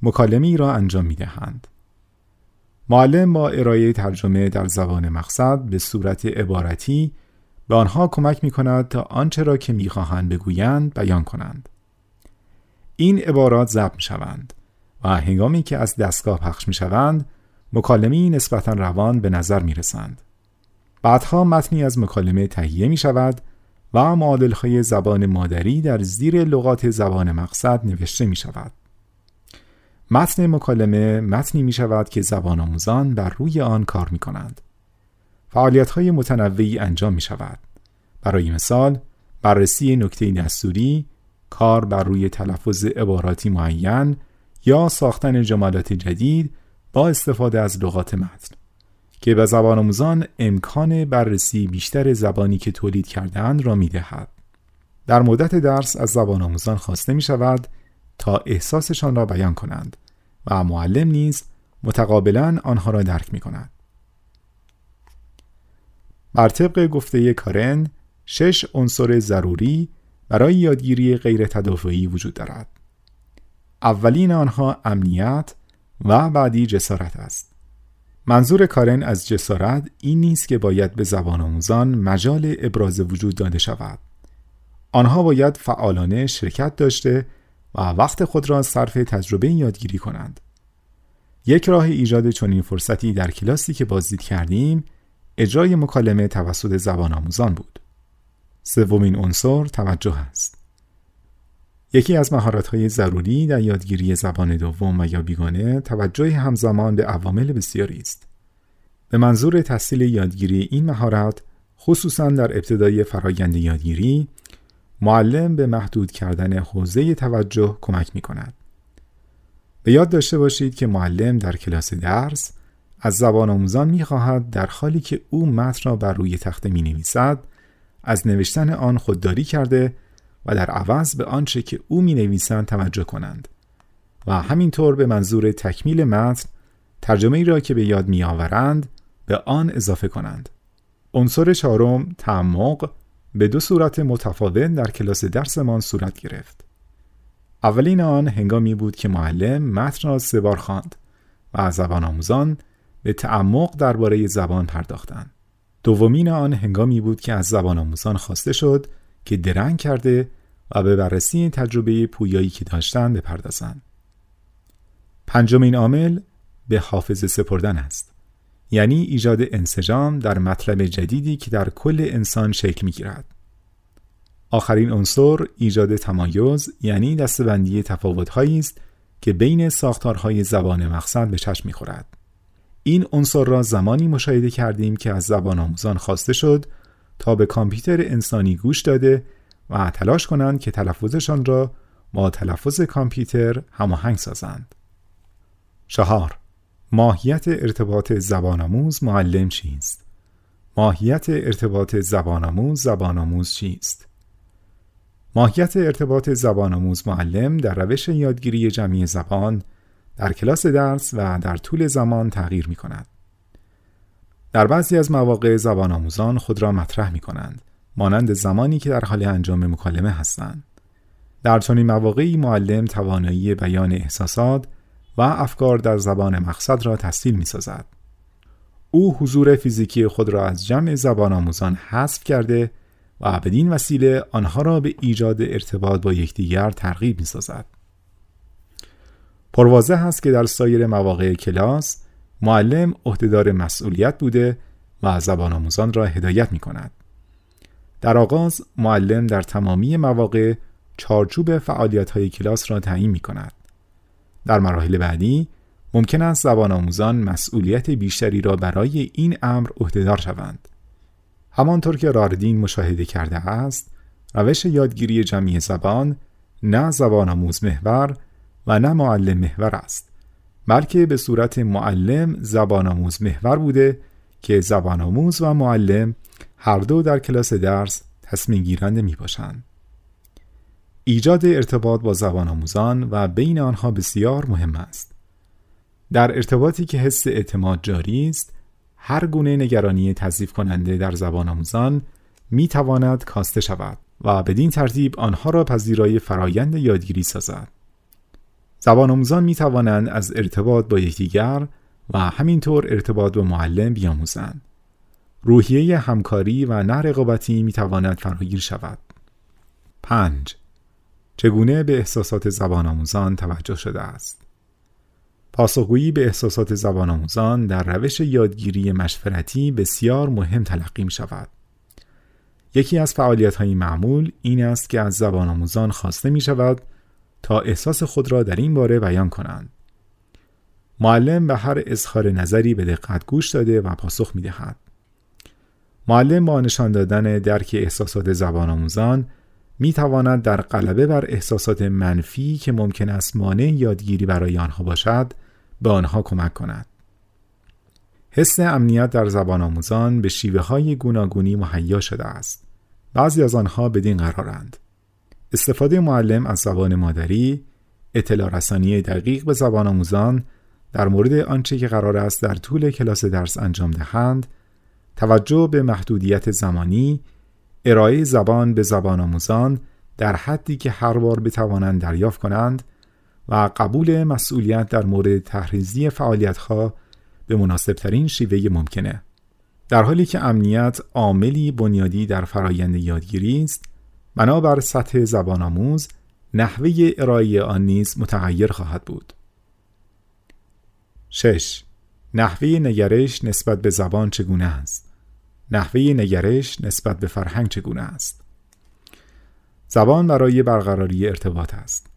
A: مکالمی را انجام می دهند. معلم با ارائه ترجمه در زبان مقصد به صورت عبارتی به آنها کمک می کند تا آنچه را که می بگویند بیان کنند. این عبارات ضبط می شوند و هنگامی که از دستگاه پخش می شوند مکالمی نسبتا روان به نظر می رسند. بعدها متنی از مکالمه تهیه می شود و معادلهای زبان مادری در زیر لغات زبان مقصد نوشته می شود. متن مکالمه متنی می شود که زبان آموزان بر روی آن کار می کنند. فعالیت های متنوعی انجام می شود. برای مثال بررسی نکته دستوری، کار بر روی تلفظ عباراتی معین یا ساختن جملات جدید با استفاده از لغات متن. که به زبان آموزان امکان بررسی بیشتر زبانی که تولید کردهاند را می دهد. در مدت درس از زبان آموزان خواسته می شود تا احساسشان را بیان کنند و معلم نیز متقابلا آنها را درک می کند. بر طبق گفته کارن شش عنصر ضروری برای یادگیری غیر تدافعی وجود دارد. اولین آنها امنیت و بعدی جسارت است. منظور کارن از جسارت این نیست که باید به زبان آموزان مجال ابراز وجود داده شود. آنها باید فعالانه شرکت داشته و وقت خود را صرف تجربه یادگیری کنند. یک راه ایجاد چنین فرصتی در کلاسی که بازدید کردیم اجرای مکالمه توسط زبان آموزان بود. سومین عنصر توجه است. یکی از مهارت‌های ضروری در یادگیری زبان دوم و یا بیگانه توجه همزمان به عوامل بسیاری است. به منظور تحصیل یادگیری این مهارت خصوصا در ابتدای فرایند یادگیری معلم به محدود کردن حوزه توجه کمک می کند. به یاد داشته باشید که معلم در کلاس درس از زبان آموزان می خواهد در حالی که او متن را بر روی تخته می نویسد از نوشتن آن خودداری کرده و در عوض به آنچه که او می نویسند توجه کنند و همینطور به منظور تکمیل متن ترجمه ای را که به یاد می آورند به آن اضافه کنند. عنصر چهارم تعمق به دو صورت متفاوت در کلاس درسمان صورت گرفت. اولین آن هنگامی بود که معلم متن را سه بار خواند و زبان آموزان به تعمق درباره زبان پرداختند. دومین آن هنگامی بود که از زبان آموزان خواسته شد که درنگ کرده و به بررسی تجربه پویایی که داشتن بپردازند. پنجمین عامل به حافظه سپردن است. یعنی ایجاد انسجام در مطلب جدیدی که در کل انسان شکل می گیرد. آخرین عنصر ایجاد تمایز یعنی دستبندی تفاوت‌هایی است که بین ساختارهای زبان مقصد به چشم می‌خورد. این عنصر را زمانی مشاهده کردیم که از زبان آموزان خواسته شد تا به کامپیوتر انسانی گوش داده و تلاش کنند که تلفظشان را با تلفظ کامپیوتر هماهنگ سازند. چهار ماهیت ارتباط زبان آموز معلم چیست؟ ماهیت ارتباط زبان آموز زبان آموز چیست؟ ماهیت ارتباط زبان آموز معلم در روش یادگیری جمعی زبان در کلاس درس و در طول زمان تغییر می کند. در بعضی از مواقع زبان آموزان خود را مطرح می کنند مانند زمانی که در حال انجام مکالمه هستند. در چنین مواقعی معلم توانایی بیان احساسات و افکار در زبان مقصد را تسهیل می سازد. او حضور فیزیکی خود را از جمع زبان آموزان حذف کرده و بدین وسیله آنها را به ایجاد ارتباط با یکدیگر ترغیب می سازد. پروازه است که در سایر مواقع کلاس معلم عهدهدار مسئولیت بوده و زبان آموزان را هدایت می کند. در آغاز معلم در تمامی مواقع چارچوب فعالیت های کلاس را تعیین می کند. در مراحل بعدی ممکن است زبان آموزان مسئولیت بیشتری را برای این امر عهدهدار شوند. همانطور که راردین مشاهده کرده است، روش یادگیری جمعی زبان نه زبان آموز محور و نه معلم محور است بلکه به صورت معلم زبان آموز محور بوده که زبان آموز و معلم هر دو در کلاس درس تصمیم گیرنده می باشند. ایجاد ارتباط با زبان آموزان و بین آنها بسیار مهم است. در ارتباطی که حس اعتماد جاری است، هر گونه نگرانی تضیف کننده در زبان آموزان می تواند کاسته شود و بدین ترتیب آنها را پذیرای فرایند یادگیری سازد. زبان آموزان می توانند از ارتباط با یکدیگر و همینطور ارتباط با معلم بیاموزند. روحیه همکاری و نه رقابتی می تواند فراگیر شود. 5. چگونه به احساسات زبان آموزان توجه شده است؟ پاسخگویی به احساسات زبان آموزان در روش یادگیری مشورتی بسیار مهم تلقی می شود. یکی از فعالیت های معمول این است که از زبان آموزان خواسته می شود تا احساس خود را در این باره بیان کنند. معلم به هر اظهار نظری به دقت گوش داده و پاسخ می دهد. معلم با نشان دادن درک احساسات زبان آموزان می تواند در غلبه بر احساسات منفی که ممکن است مانع یادگیری برای آنها باشد به آنها کمک کند. حس امنیت در زبان آموزان به شیوه های گوناگونی مهیا شده است. بعضی از آنها بدین قرارند. استفاده معلم از زبان مادری، اطلاع رسانی دقیق به زبان آموزان در مورد آنچه که قرار است در طول کلاس درس انجام دهند، توجه به محدودیت زمانی، ارائه زبان به زبان آموزان در حدی که هر بار بتوانند دریافت کنند و قبول مسئولیت در مورد تحریزی فعالیتها به مناسبترین شیوه ممکنه. در حالی که امنیت عاملی بنیادی در فرایند یادگیری است، بنابر سطح زبان آموز نحوه ارائه آن نیز متغیر خواهد بود. 6. نحوه نگرش نسبت به زبان چگونه است؟ نحوه نگرش نسبت به فرهنگ چگونه است؟ زبان برای برقراری ارتباط است.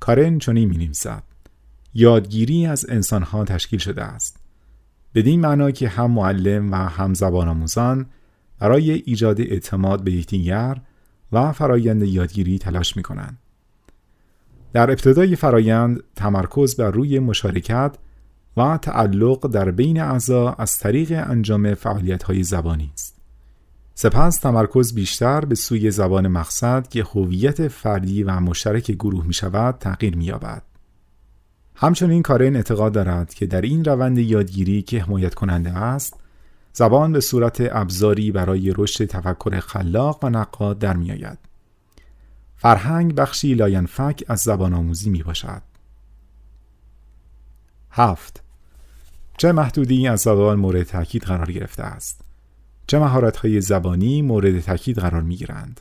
A: کارن چنین می نویسد. یادگیری از انسانها تشکیل شده است. بدین معنا که هم معلم و هم زبان آموزان برای ایجاد اعتماد به یکدیگر و فرایند یادگیری تلاش می کنند. در ابتدای فرایند تمرکز بر روی مشارکت و تعلق در بین اعضا از طریق انجام فعالیت زبانی است. سپس تمرکز بیشتر به سوی زبان مقصد که هویت فردی و مشترک گروه می شود تغییر می یابد. همچنین کارین اعتقاد دارد که در این روند یادگیری که حمایت کننده است زبان به صورت ابزاری برای رشد تفکر خلاق و نقاد در می آید. فرهنگ بخشی لاینفک از زبان آموزی می باشد. هفت چه محدودی از زبان مورد تاکید قرار گرفته است؟ چه مهارت‌های زبانی مورد تاکید قرار می‌گیرند؟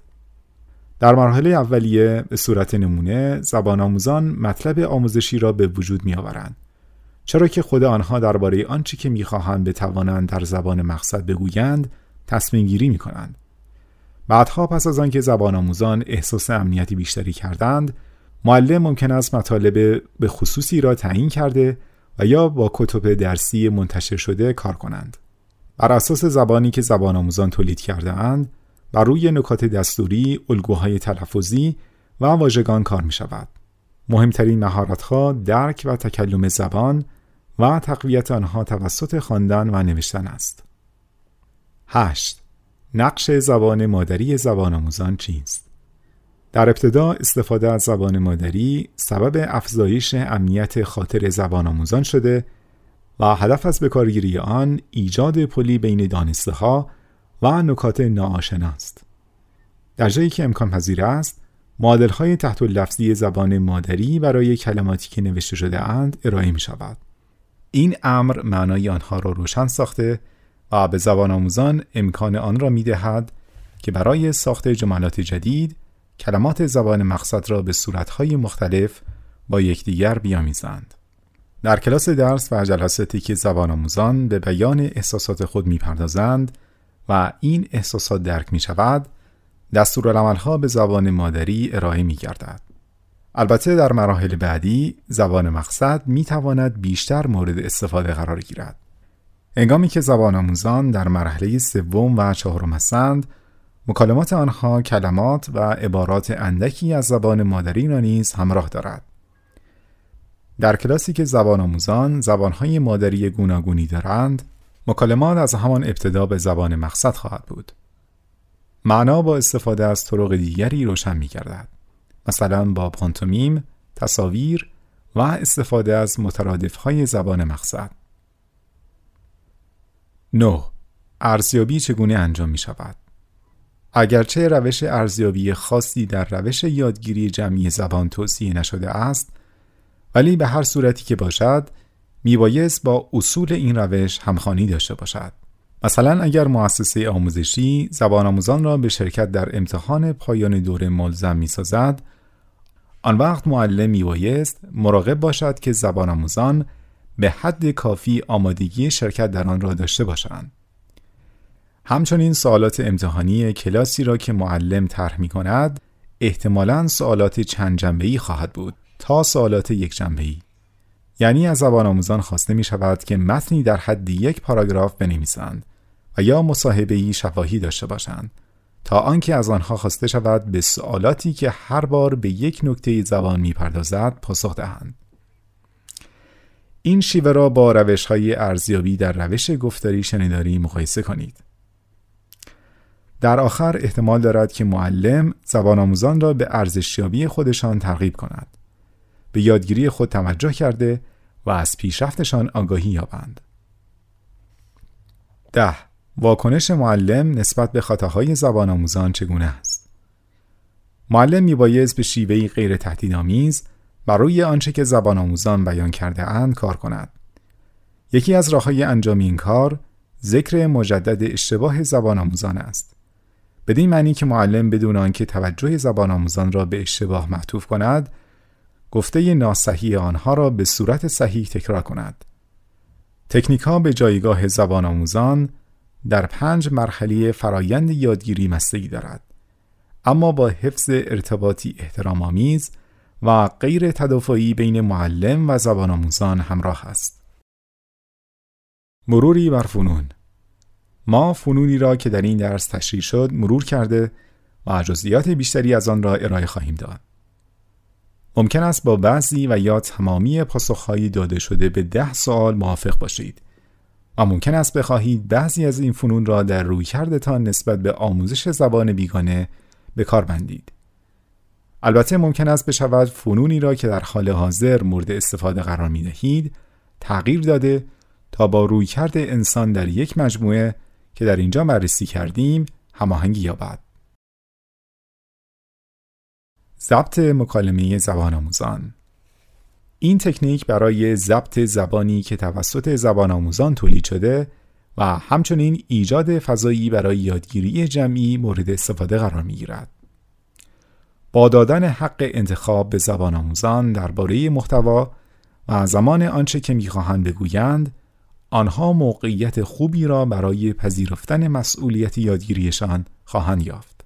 A: در مرحله اولیه به صورت نمونه زبان آموزان مطلب آموزشی را به وجود می آورند چرا که خود آنها درباره آنچه که می‌خواهند بتوانند در زبان مقصد بگویند تصمیم گیری می کنند. بعدها پس از آنکه زبان آموزان احساس امنیتی بیشتری کردند معلم ممکن است مطالب به خصوصی را تعیین کرده و یا با کتب درسی منتشر شده کار کنند بر اساس زبانی که زبان آموزان تولید کرده اند بر روی نکات دستوری، الگوهای تلفظی و واژگان کار می شود. مهمترین مهارت‌ها درک و تکلم زبان و تقویت آنها توسط خواندن و نوشتن است. 8. نقش زبان مادری زبان آموزان چیست؟ در ابتدا استفاده از زبان مادری سبب افزایش امنیت خاطر زبان آموزان شده و هدف از بکارگیری آن ایجاد پلی بین دانسته ها و نکات ناآشنا است. در جایی که امکان پذیر است، معادل های تحت لفظی زبان مادری برای کلماتی که نوشته شده اند ارائه می شود. این امر معنای آنها را روشن ساخته و به زبان آموزان امکان آن را می دهد که برای ساخت جملات جدید کلمات زبان مقصد را به صورتهای مختلف با یکدیگر بیامیزند. در کلاس درس و جلساتی که زبان آموزان به بیان احساسات خود می‌پردازند و این احساسات درک می شود، دستورالعملها به زبان مادری ارائه می گردد. البته در مراحل بعدی زبان مقصد می تواند بیشتر مورد استفاده قرار گیرد. انگامی که زبان آموزان در مرحله سوم و چهارم هستند، مکالمات آنها کلمات و عبارات اندکی از زبان مادری را نیز همراه دارد. در کلاسی که زبان آموزان زبانهای مادری گوناگونی دارند، مکالمات از همان ابتدا به زبان مقصد خواهد بود. معنا با استفاده از طرق دیگری روشن می گردد. مثلا با پانتومیم، تصاویر و استفاده از مترادف زبان مقصد. 9. ارزیابی چگونه انجام می شود؟ اگرچه روش ارزیابی خاصی در روش یادگیری جمعی زبان توصیه نشده است ولی به هر صورتی که باشد میبایست با اصول این روش همخوانی داشته باشد مثلا اگر مؤسسه آموزشی زبان آموزان را به شرکت در امتحان پایان دوره ملزم می‌سازد آن وقت معلم میبایست مراقب باشد که زبان آموزان به حد کافی آمادگی شرکت در آن را داشته باشند. همچنین سوالات امتحانی کلاسی را که معلم طرح می کند احتمالاً سوالات چند جنبه‌ای خواهد بود تا سوالات یک جنبه‌ای. یعنی از زبان آموزان خواسته می شود که متنی در حد یک پاراگراف بنویسند و یا مصاحبه‌ای شفاهی داشته باشند. تا آنکه از آنها خواسته شود به سوالاتی که هر بار به یک نکته زبان می‌پردازد پاسخ دهند این شیوه را با روش های ارزیابی در روش گفتاری شنیداری مقایسه کنید در آخر احتمال دارد که معلم زبان آموزان را به ارزشیابی خودشان ترغیب کند. به یادگیری خود توجه کرده و از پیشرفتشان آگاهی یابند. ده واکنش معلم نسبت به خطاهای زبان آموزان چگونه است؟ معلم میبایست به شیوهی غیر تهدیدآمیز بر روی آنچه که زبان آموزان بیان کرده اند کار کند. یکی از راههای انجام این کار ذکر مجدد اشتباه زبان آموزان است. بدین معنی که معلم بدون آنکه توجه زبان آموزان را به اشتباه معطوف کند گفته ناصحیح آنها را به صورت صحیح تکرار کند تکنیک ها به جایگاه زبان آموزان در پنج مرحله فرایند یادگیری مستگی دارد. اما با حفظ ارتباطی احترام آمیز و غیر تدافعی بین معلم و زبان آموزان همراه است. مروری بر فنون. ما فنونی را که در این درس تشریح شد مرور کرده و جزئیات بیشتری از آن را ارائه خواهیم داد. ممکن است با بعضی و یا تمامی پاسخهایی داده شده به ده سوال موافق باشید. و ممکن است بخواهید بعضی از این فنون را در روی کردتان نسبت به آموزش زبان بیگانه به کار بندید. البته ممکن است بشود فنونی را که در حال حاضر مورد استفاده قرار می دهید تغییر داده تا با رویکرد انسان در یک مجموعه که در اینجا بررسی کردیم هماهنگی یابد. ضبط مکالمه زبان آموزان این تکنیک برای ضبط زبانی که توسط زبان آموزان تولید شده و همچنین ایجاد فضایی برای یادگیری جمعی مورد استفاده قرار می گیرد. با دادن حق انتخاب به زبان آموزان درباره محتوا و زمان آنچه که می‌خواهند بگویند آنها موقعیت خوبی را برای پذیرفتن مسئولیت یادگیریشان خواهند یافت.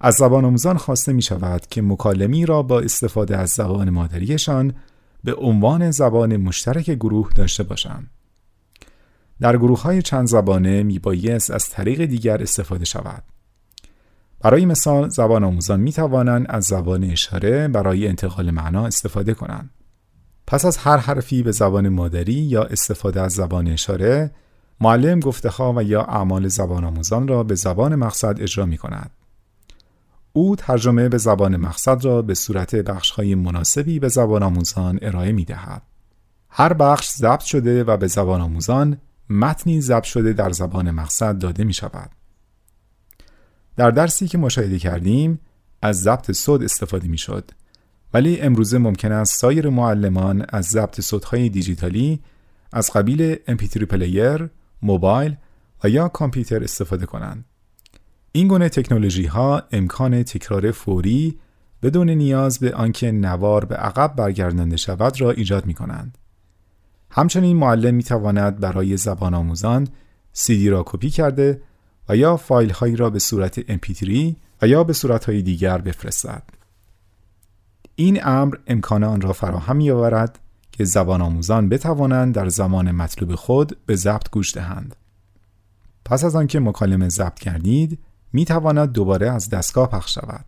A: از زبان آموزان خواسته می شود که مکالمی را با استفاده از زبان مادریشان به عنوان زبان مشترک گروه داشته باشند. در گروه های چند زبانه می بایست از طریق دیگر استفاده شود. برای مثال زبان آموزان می توانند از زبان اشاره برای انتقال معنا استفاده کنند. پس از هر حرفی به زبان مادری یا استفاده از زبان اشاره معلم گفته و یا اعمال زبان آموزان را به زبان مقصد اجرا می کند. او ترجمه به زبان مقصد را به صورت بخش های مناسبی به زبان آموزان ارائه می دهد. هر بخش ضبط شده و به زبان آموزان متنی ضبط شده در زبان مقصد داده می شود. در درسی که مشاهده کردیم از ضبط صوت استفاده می شد ولی امروزه ممکن است سایر معلمان از ضبط صوتهای دیجیتالی از قبیل MP3 player، موبایل و یا کامپیوتر استفاده کنند. این گونه تکنولوژی ها امکان تکرار فوری بدون نیاز به آنکه نوار به عقب برگردانده شود را ایجاد می کنند. همچنین معلم می تواند برای زبان آموزان CD را کپی کرده و یا فایل هایی را به صورت MP3 و یا به صورت های دیگر بفرستد. این امر امکان آن را فراهم می آورد که زبان آموزان بتوانند در زمان مطلوب خود به ضبط گوش دهند. پس از آنکه مکالمه ضبط کردید، می تواند دوباره از دستگاه پخش شود.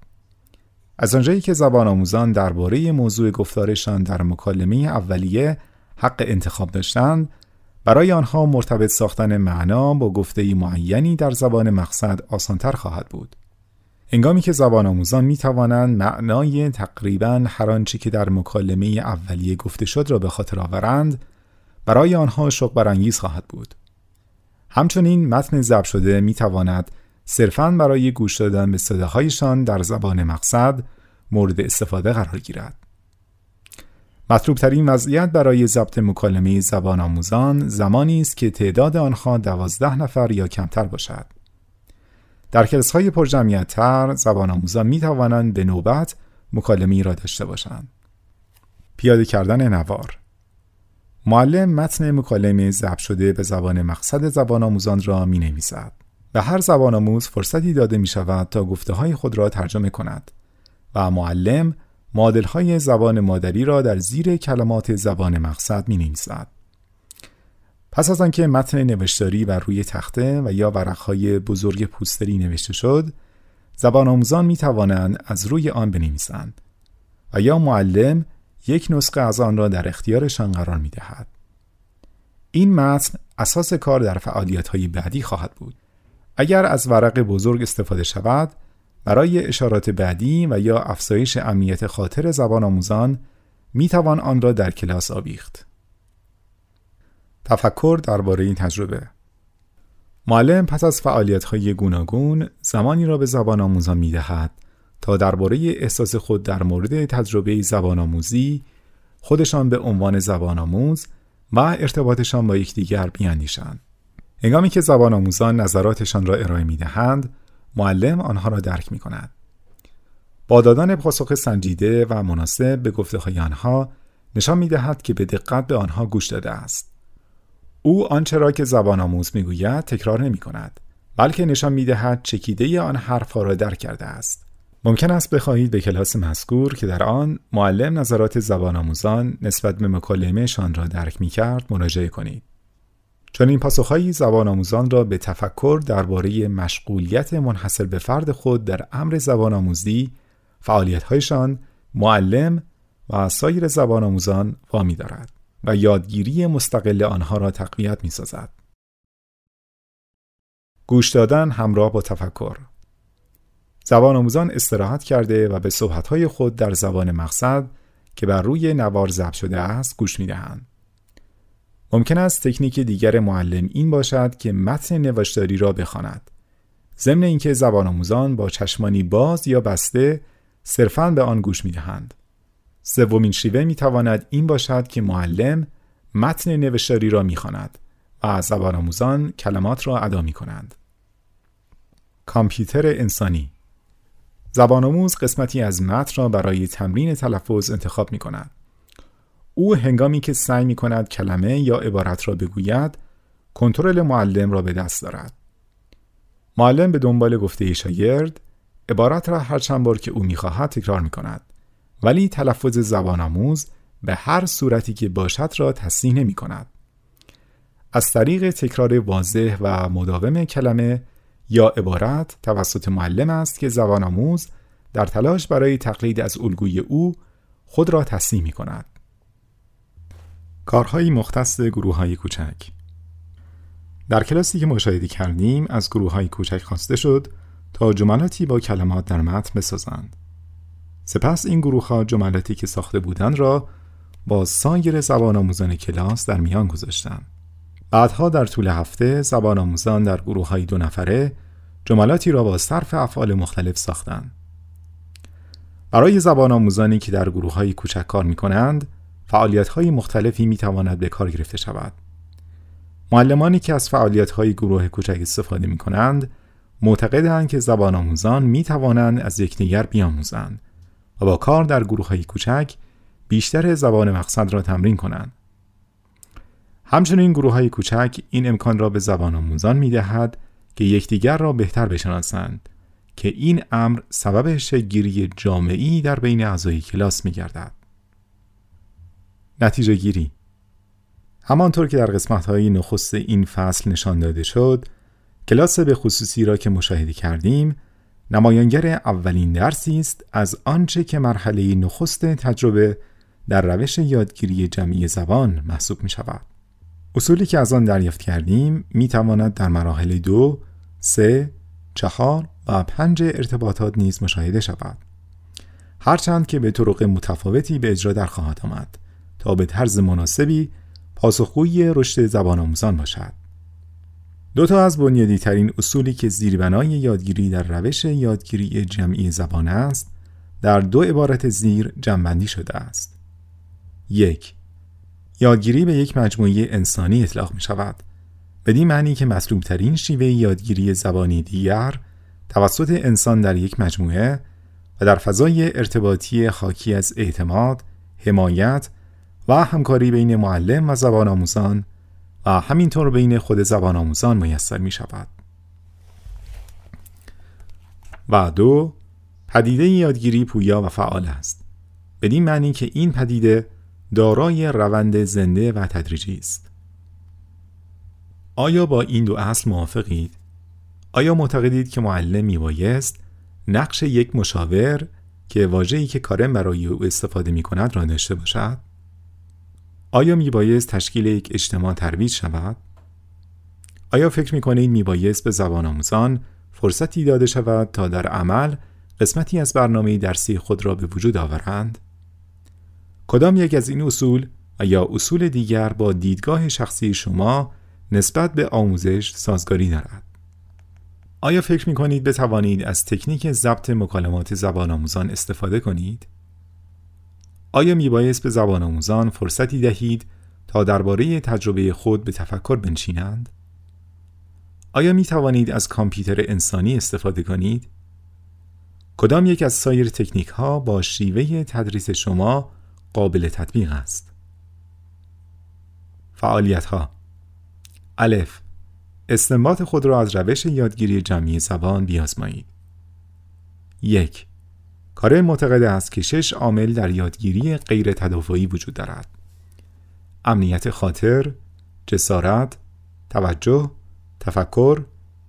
A: از آنجایی که زبان آموزان درباره موضوع گفتارشان در مکالمه اولیه حق انتخاب داشتند، برای آنها مرتبط ساختن معنا با گفته معینی در زبان مقصد آسانتر خواهد بود. انگامی که زبان آموزان می توانند معنای تقریبا هر آنچه که در مکالمه اولیه گفته شد را به خاطر آورند برای آنها شوق برانگیز خواهد بود همچنین متن ضبط شده می تواند صرفاً برای گوش دادن به صداهایشان در زبان مقصد مورد استفاده قرار گیرد مطلوب ترین وضعیت برای ضبط مکالمه زبان آموزان زمانی است که تعداد آنها دوازده نفر یا کمتر باشد در کلاس های پرجمعیت تر زبان آموزان می توانند به نوبت مکالمه را داشته باشند. پیاده کردن نوار معلم متن مکالمه ضبط شده به زبان مقصد زبان آموزان را می نویسد. به هر زبان آموز فرصتی داده می شود تا گفته های خود را ترجمه کند و معلم مادل های زبان مادری را در زیر کلمات زبان مقصد می نویسد. پس از آنکه متن نوشتاری بر روی تخته و یا ورقهای بزرگ پوستری نوشته شد، زبان آموزان می توانند از روی آن بنویسند و یا معلم یک نسخه از آن را در اختیارشان قرار می دهد. این متن اساس کار در فعالیت های بعدی خواهد بود. اگر از ورق بزرگ استفاده شود، برای اشارات بعدی و یا افزایش امنیت خاطر زبان آموزان می توان آن را در کلاس آویخت. تفکر درباره این تجربه معلم پس از فعالیت های گوناگون زمانی را به زبان آموزان می دهد تا درباره احساس خود در مورد تجربه زبان آموزی خودشان به عنوان زبان آموز و ارتباطشان با یکدیگر بیاندیشند. هنگامی که زبان آموزان نظراتشان را ارائه می دهند، معلم آنها را درک می کند. با دادن پاسخ سنجیده و مناسب به گفته های آنها نشان می دهد که به دقت به آنها گوش داده است. او آنچه را که زبان آموز می‌گوید تکرار نمی کند بلکه نشان می دهد چکیده آن حرفها را درک کرده است ممکن است بخواهید به کلاس مذکور که در آن معلم نظرات زبان آموزان نسبت به مکالمهشان را درک می کرد مراجعه کنید چون این پاسخهایی زبان آموزان را به تفکر درباره مشغولیت منحصر به فرد خود در امر زبان آموزی فعالیتهایشان معلم و سایر زبان آموزان وامی دارد و یادگیری مستقل آنها را تقویت می سازد. گوش دادن همراه با تفکر زبان آموزان استراحت کرده و به صحبتهای خود در زبان مقصد که بر روی نوار ضبط شده است گوش می دهند. ممکن است تکنیک دیگر معلم این باشد که متن نوشتاری را بخواند. ضمن اینکه زبان آموزان با چشمانی باز یا بسته صرفاً به آن گوش می دهند. سومین شیوه می تواند این باشد که معلم متن نوشتاری را می خواند و زبان آموزان کلمات را ادا می کنند. کامپیوتر انسانی زبان آموز قسمتی از متن را برای تمرین تلفظ انتخاب می کند. او هنگامی که سعی می کند کلمه یا عبارت را بگوید کنترل معلم را به دست دارد. معلم به دنبال گفته شاگرد عبارت را هر چند بار که او می‌خواهد تکرار می کند ولی تلفظ زبان آموز به هر صورتی که باشد را تصحیح نمی کند. از طریق تکرار واضح و مداوم کلمه یا عبارت توسط معلم است که زبان آموز در تلاش برای تقلید از الگوی او خود را تصحیح می کند. کارهایی مختص گروه های کوچک در کلاسی که مشاهده کردیم از گروه های کوچک خواسته شد تا جملاتی با کلمات در متن بسازند. سپس این گروه ها جملاتی که ساخته بودند را با سایر زبان آموزان کلاس در میان گذاشتند. بعدها در طول هفته زبان آموزان در گروه های دو نفره جملاتی را با صرف افعال مختلف ساختند. برای زبان آموزانی که در گروه های کوچک کار می کنند، فعالیت های مختلفی می تواند به کار گرفته شود. معلمانی که از فعالیت های گروه کوچک استفاده می کنند، معتقدند که زبان آموزان می توانند از یکدیگر بیاموزند و با کار در گروه های کوچک بیشتر زبان مقصد را تمرین کنند. همچنین گروه های کوچک این امکان را به زبان آموزان می دهد که یکدیگر را بهتر بشناسند که این امر سبب شگیری جامعی در بین اعضای کلاس می گردد. نتیجه گیری همانطور که در قسمت های نخست این فصل نشان داده شد کلاس به خصوصی را که مشاهده کردیم نمایانگر اولین درسی است از آنچه که مرحله نخست تجربه در روش یادگیری جمعی زبان محسوب می شود. اصولی که از آن دریافت کردیم می تواند در مراحل دو، سه، چهار و پنج ارتباطات نیز مشاهده شود. هرچند که به طرق متفاوتی به اجرا در خواهد آمد تا به طرز مناسبی پاسخگوی رشد زبان آموزان باشد. دو تا از بنیادی ترین اصولی که زیربنای یادگیری در روش یادگیری جمعی زبان است در دو عبارت زیر جمعبندی شده است. یک یادگیری به یک مجموعه انسانی اطلاق می شود. بدین معنی که مطلوب ترین شیوه یادگیری زبانی دیگر توسط انسان در یک مجموعه و در فضای ارتباطی حاکی از اعتماد، حمایت و همکاری بین معلم و زبان آموزان و همینطور بین خود زبان آموزان میسر می شود. و دو پدیده یادگیری پویا و فعال است. بدین معنی که این پدیده دارای روند زنده و تدریجی است. آیا با این دو اصل موافقید؟ آیا معتقدید که معلم میبایست نقش یک مشاور که واجهی که کارم برای او استفاده می کند را داشته باشد؟ آیا میبایست تشکیل یک اجتماع ترویج شود؟ آیا فکر می کنید میبایست به زبان آموزان فرصتی داده شود تا در عمل قسمتی از برنامه درسی خود را به وجود آورند؟ کدام یک از این اصول یا اصول دیگر با دیدگاه شخصی شما نسبت به آموزش سازگاری دارد؟ آیا فکر می کنید بتوانید از تکنیک ضبط مکالمات زبان آموزان استفاده کنید؟ آیا می بایست به زبان آموزان فرصتی دهید تا درباره تجربه خود به تفکر بنشینند؟ آیا می توانید از کامپیوتر انسانی استفاده کنید؟ کدام یک از سایر تکنیک ها با شیوه تدریس شما قابل تطبیق است؟ فعالیت ها الف استنباط خود را از روش یادگیری جمعی زبان بیازمایید. یک کاره معتقد است که شش عامل در یادگیری غیر تدافعی وجود دارد. امنیت خاطر، جسارت، توجه، تفکر،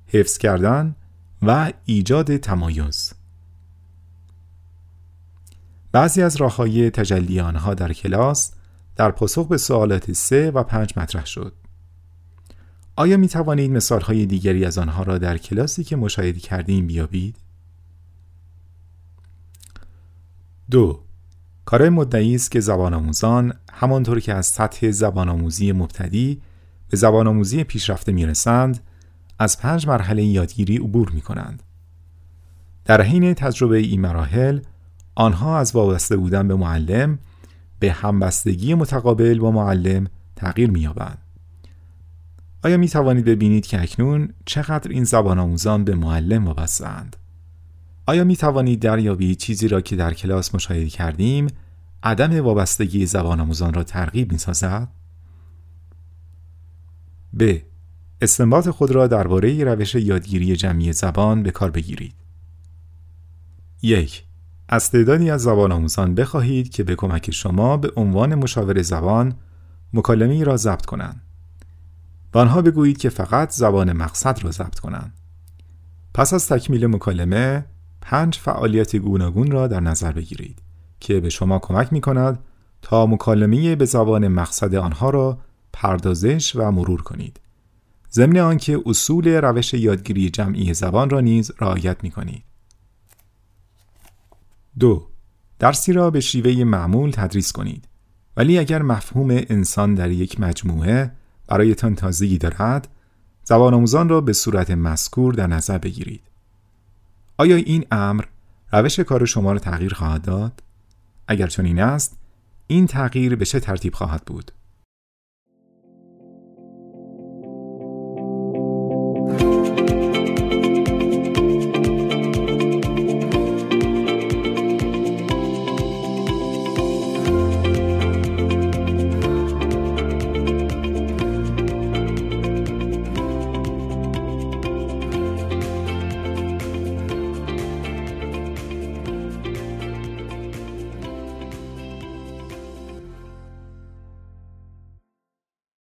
A: حفظ کردن و ایجاد تمایز. بعضی از راههای تجلی آنها در کلاس در پاسخ به سوالات سه و پنج مطرح شد. آیا می توانید مثال های دیگری از آنها را در کلاسی که مشاهده کردیم بیابید؟ دو کارای مدعی است که زبان آموزان همانطور که از سطح زبان آموزی مبتدی به زبان آموزی پیشرفته می رسند از پنج مرحله یادگیری عبور می کنند. در حین تجربه این مراحل آنها از وابسته بودن به معلم به همبستگی متقابل با معلم تغییر می یابند. آیا می توانید ببینید که اکنون چقدر این زبان آموزان به معلم وابسته‌اند؟ آیا می توانید دریابید چیزی را که در کلاس مشاهده کردیم عدم وابستگی زبان آموزان را ترغیب می سازد؟ ب. استنباط خود را درباره روش یادگیری جمعی زبان به کار بگیرید. یک از تعدادی از زبان آموزان بخواهید که به کمک شما به عنوان مشاور زبان مکالمه را ضبط کنند. و آنها بگویید که فقط زبان مقصد را ضبط کنند. پس از تکمیل مکالمه پنج فعالیت گوناگون را در نظر بگیرید که به شما کمک می کند تا مکالمه به زبان مقصد آنها را پردازش و مرور کنید. ضمن آنکه اصول روش یادگیری جمعی زبان را نیز رعایت می کنید. دو درسی را به شیوه معمول تدریس کنید ولی اگر مفهوم انسان در یک مجموعه برایتان تازگی دارد زبان آموزان را به صورت مذکور در نظر بگیرید آیا این امر روش کار شما را تغییر خواهد داد؟ اگر چنین است این تغییر به چه ترتیب خواهد بود؟